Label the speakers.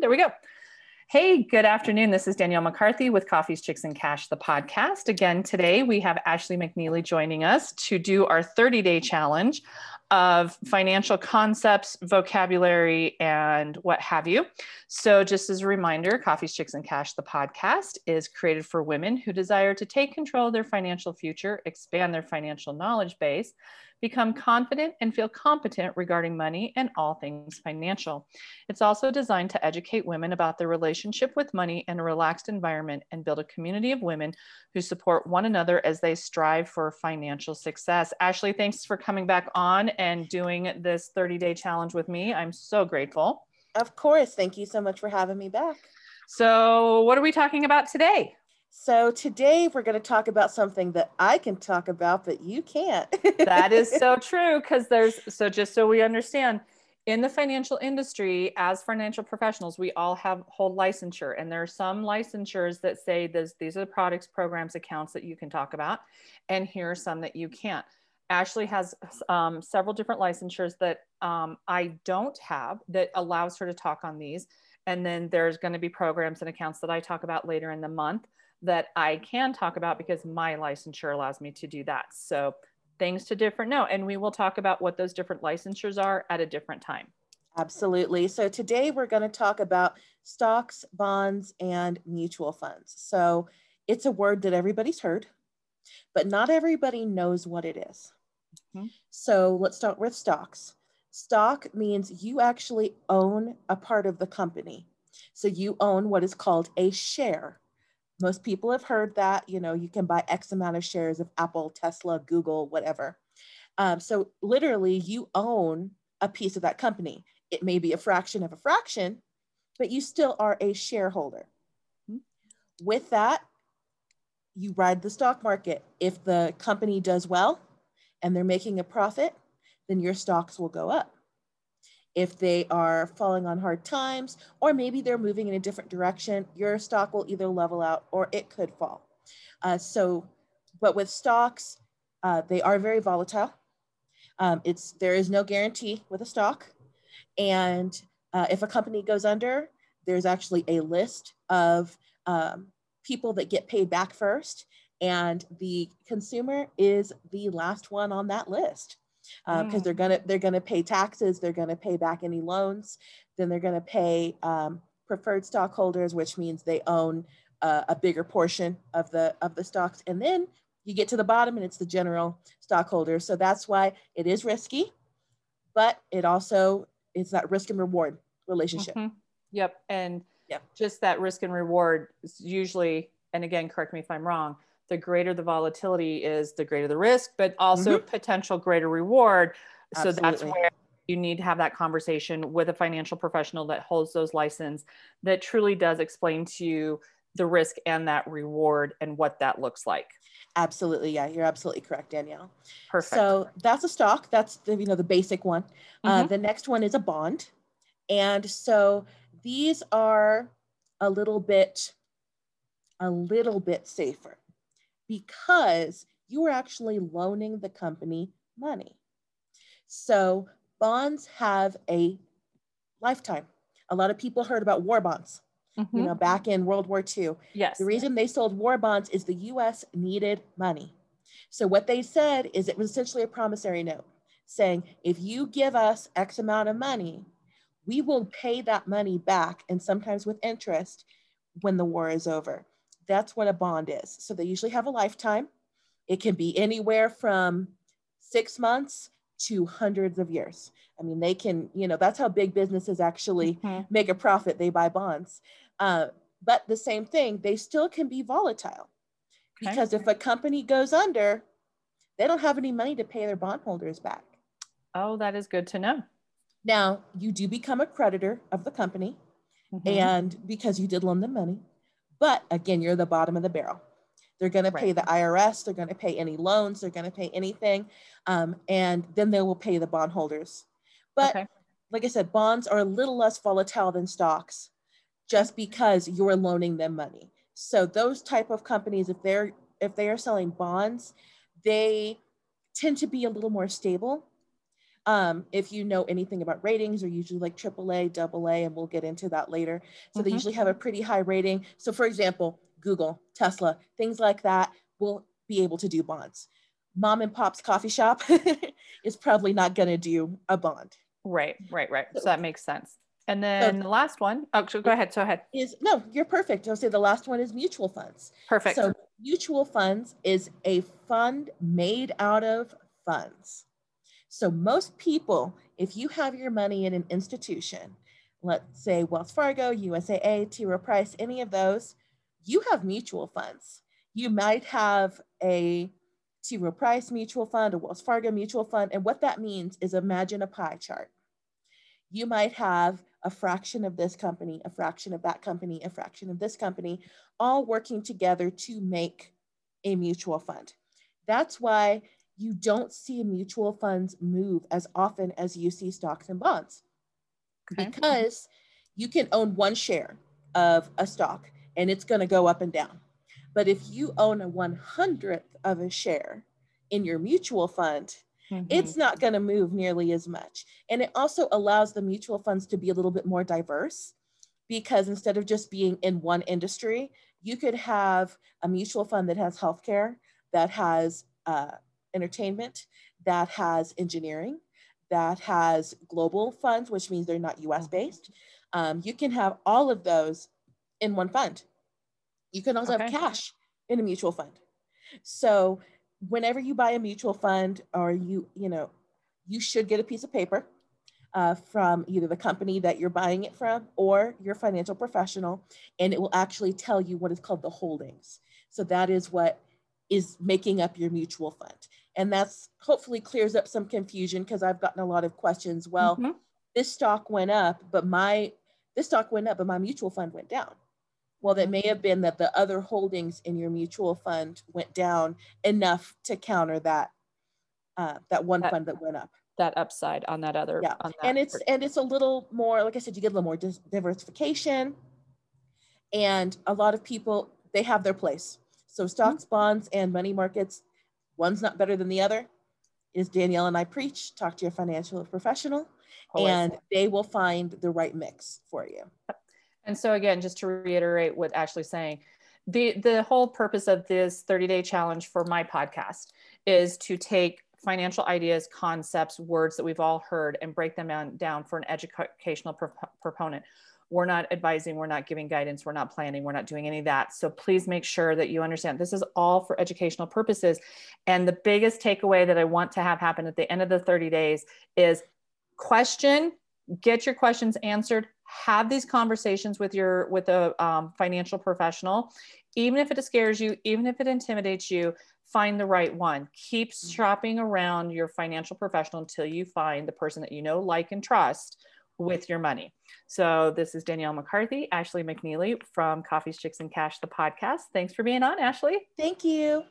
Speaker 1: There we go. Hey, good afternoon. This is Danielle McCarthy with Coffees, Chicks, and Cash, the podcast. Again, today we have Ashley McNeely joining us to do our 30 day challenge of financial concepts, vocabulary, and what have you. So, just as a reminder, Coffees, Chicks, and Cash, the podcast, is created for women who desire to take control of their financial future, expand their financial knowledge base, become confident and feel competent regarding money and all things financial. It's also designed to educate women about their relationship with money in a relaxed environment and build a community of women who support one another as they strive for financial success. Ashley, thanks for coming back on and doing this 30 day challenge with me. I'm so grateful.
Speaker 2: Of course. Thank you so much for having me back.
Speaker 1: So, what are we talking about today?
Speaker 2: So today we're going to talk about something that I can talk about, but you can't.
Speaker 1: that is so true because there's so just so we understand in the financial industry as financial professionals we all have hold licensure and there are some licensures that say this, these are the products programs accounts that you can talk about and here are some that you can't ashley has um, several different licensures that um, i don't have that allows her to talk on these and then there's going to be programs and accounts that i talk about later in the month that I can talk about because my licensure allows me to do that. So things to different know. And we will talk about what those different licensures are at a different time.
Speaker 2: Absolutely. So today we're going to talk about stocks, bonds, and mutual funds. So it's a word that everybody's heard, but not everybody knows what it is. Mm-hmm. So let's start with stocks. Stock means you actually own a part of the company. So you own what is called a share. Most people have heard that, you know, you can buy X amount of shares of Apple, Tesla, Google, whatever. Um, so literally, you own a piece of that company. It may be a fraction of a fraction, but you still are a shareholder. Mm-hmm. With that, you ride the stock market. If the company does well and they're making a profit, then your stocks will go up if they are falling on hard times, or maybe they're moving in a different direction, your stock will either level out or it could fall. Uh, so, but with stocks, uh, they are very volatile. Um, it's there is no guarantee with a stock, and uh, if a company goes under, there's actually a list of um, people that get paid back first, and the consumer is the last one on that list because uh, mm. they're gonna they're gonna pay taxes, they're gonna pay back any loans, then they're gonna pay um, preferred stockholders, which means they own uh, a bigger portion of the of the stocks, and then you get to the bottom and it's the general stockholders. So that's why it is risky, but it also it's that risk and reward relationship. Mm-hmm.
Speaker 1: Yep, and yep. just that risk and reward is usually, and again, correct me if I'm wrong the greater the volatility is, the greater the risk, but also mm-hmm. potential greater reward. Absolutely. So that's where you need to have that conversation with a financial professional that holds those license that truly does explain to you the risk and that reward and what that looks like.
Speaker 2: Absolutely, yeah, you're absolutely correct, Danielle.
Speaker 1: Perfect.
Speaker 2: So that's a stock. That's the you know the basic one. Uh, mm-hmm. Uh, the next one is a bond, and so these are a little bit, a little bit safer because you are actually loaning the company money. So bonds have a lifetime. A lot of people heard about war bonds. Mm-hmm. You know, back in World War II.
Speaker 1: Yes.
Speaker 2: The reason they sold war bonds is the US needed money. So what they said is it was essentially a promissory note saying, if you give us X amount of money, we will pay that money back and sometimes with interest when the war is over. That's what a bond is. So they usually have a lifetime. It can be anywhere from six months to hundreds of years. I mean, they can, you know, that's how big businesses actually mm-hmm. make a profit. They buy bonds. Uh, but the same thing, they still can be volatile okay. because if a company goes under, they don't have any money to pay their bondholders back.
Speaker 1: Oh, that is good to know.
Speaker 2: Now, you do become a creditor of the company, mm-hmm. and because you did loan them money, but again, you're the bottom of the barrel. They're going to pay the IRS. They're going to pay any loans. They're going to pay anything. Um, and then they will pay the bondholders. But okay. like I said, bonds are a little less volatile than stocks just because you're loaning them money. So those type of companies, if they're if they are selling bonds, they tend to be a little more stable. Um, if you know anything about ratings, are usually like AAA, AA, and we'll get into that later. So mm-hmm. they usually have a pretty high rating. So for example, Google, Tesla, things like that will be able to do bonds. Mom and pop's coffee shop is probably not going to do a bond.
Speaker 1: Right, right, right. So, so that makes sense. And then so, the last one, oh, so go ahead. So ahead.
Speaker 2: Is no, you're perfect. I'll say the last one is mutual funds.
Speaker 1: Perfect.
Speaker 2: So mutual funds is a fund made out of funds. So most people, if you have your money in an institution, let's say Wells Fargo, USAA, T. Rowe Price, any of those, you have mutual funds. You might have a T. Rowe Price mutual fund, a Wells Fargo mutual fund. And what that means is imagine a pie chart. You might have a fraction of this company, a fraction of that company, a fraction of this company, all working together to make a mutual fund. That's why you don't see mutual funds move as often as you see stocks and bonds okay. because you can own one share of a stock and it's going to go up and down. But if you own a 100th of a share in your mutual fund, mm-hmm. it's not going to move nearly as much. And it also allows the mutual funds to be a little bit more diverse because instead of just being in one industry, you could have a mutual fund that has healthcare, that has uh, entertainment, that has engineering, that has global funds, which means they're not US based. Um, you can have all of those in one fund. You can also okay. have cash in a mutual fund. So whenever you buy a mutual fund or you, you know, you should get a piece of paper uh, from either the company that you're buying it from or your financial professional, and it will actually tell you what is called the holdings. So that is what is making up your mutual fund. And that's hopefully clears up some confusion because I've gotten a lot of questions. Well, mm-hmm. this stock went up, but my this stock went up, but my mutual fund went down. Well, that may have been that the other holdings in your mutual fund went down enough to counter that uh, that one that, fund that went up.
Speaker 1: That upside on that other.
Speaker 2: Yeah,
Speaker 1: that
Speaker 2: and it's and it's a little more, like I said, you get a little more diversification, and a lot of people they have their place. So stocks, bonds, and money markets, one's not better than the other. Is Danielle and I preach? Talk to your financial professional, Always. and they will find the right mix for you.
Speaker 1: And so again, just to reiterate what Ashley's saying, the the whole purpose of this 30 day challenge for my podcast is to take financial ideas, concepts, words that we've all heard and break them down, down for an educational pro- proponent. We're not advising, we're not giving guidance, we're not planning, we're not doing any of that. So please make sure that you understand this is all for educational purposes. And the biggest takeaway that I want to have happen at the end of the 30 days is question, get your questions answered, have these conversations with your with a um, financial professional even if it scares you even if it intimidates you find the right one keep mm-hmm. shopping around your financial professional until you find the person that you know like and trust with your money. So this is danielle mccarthy ashley mcneely from coffees chicks and cash the podcast. Thanks for being on ashley.
Speaker 2: Thank you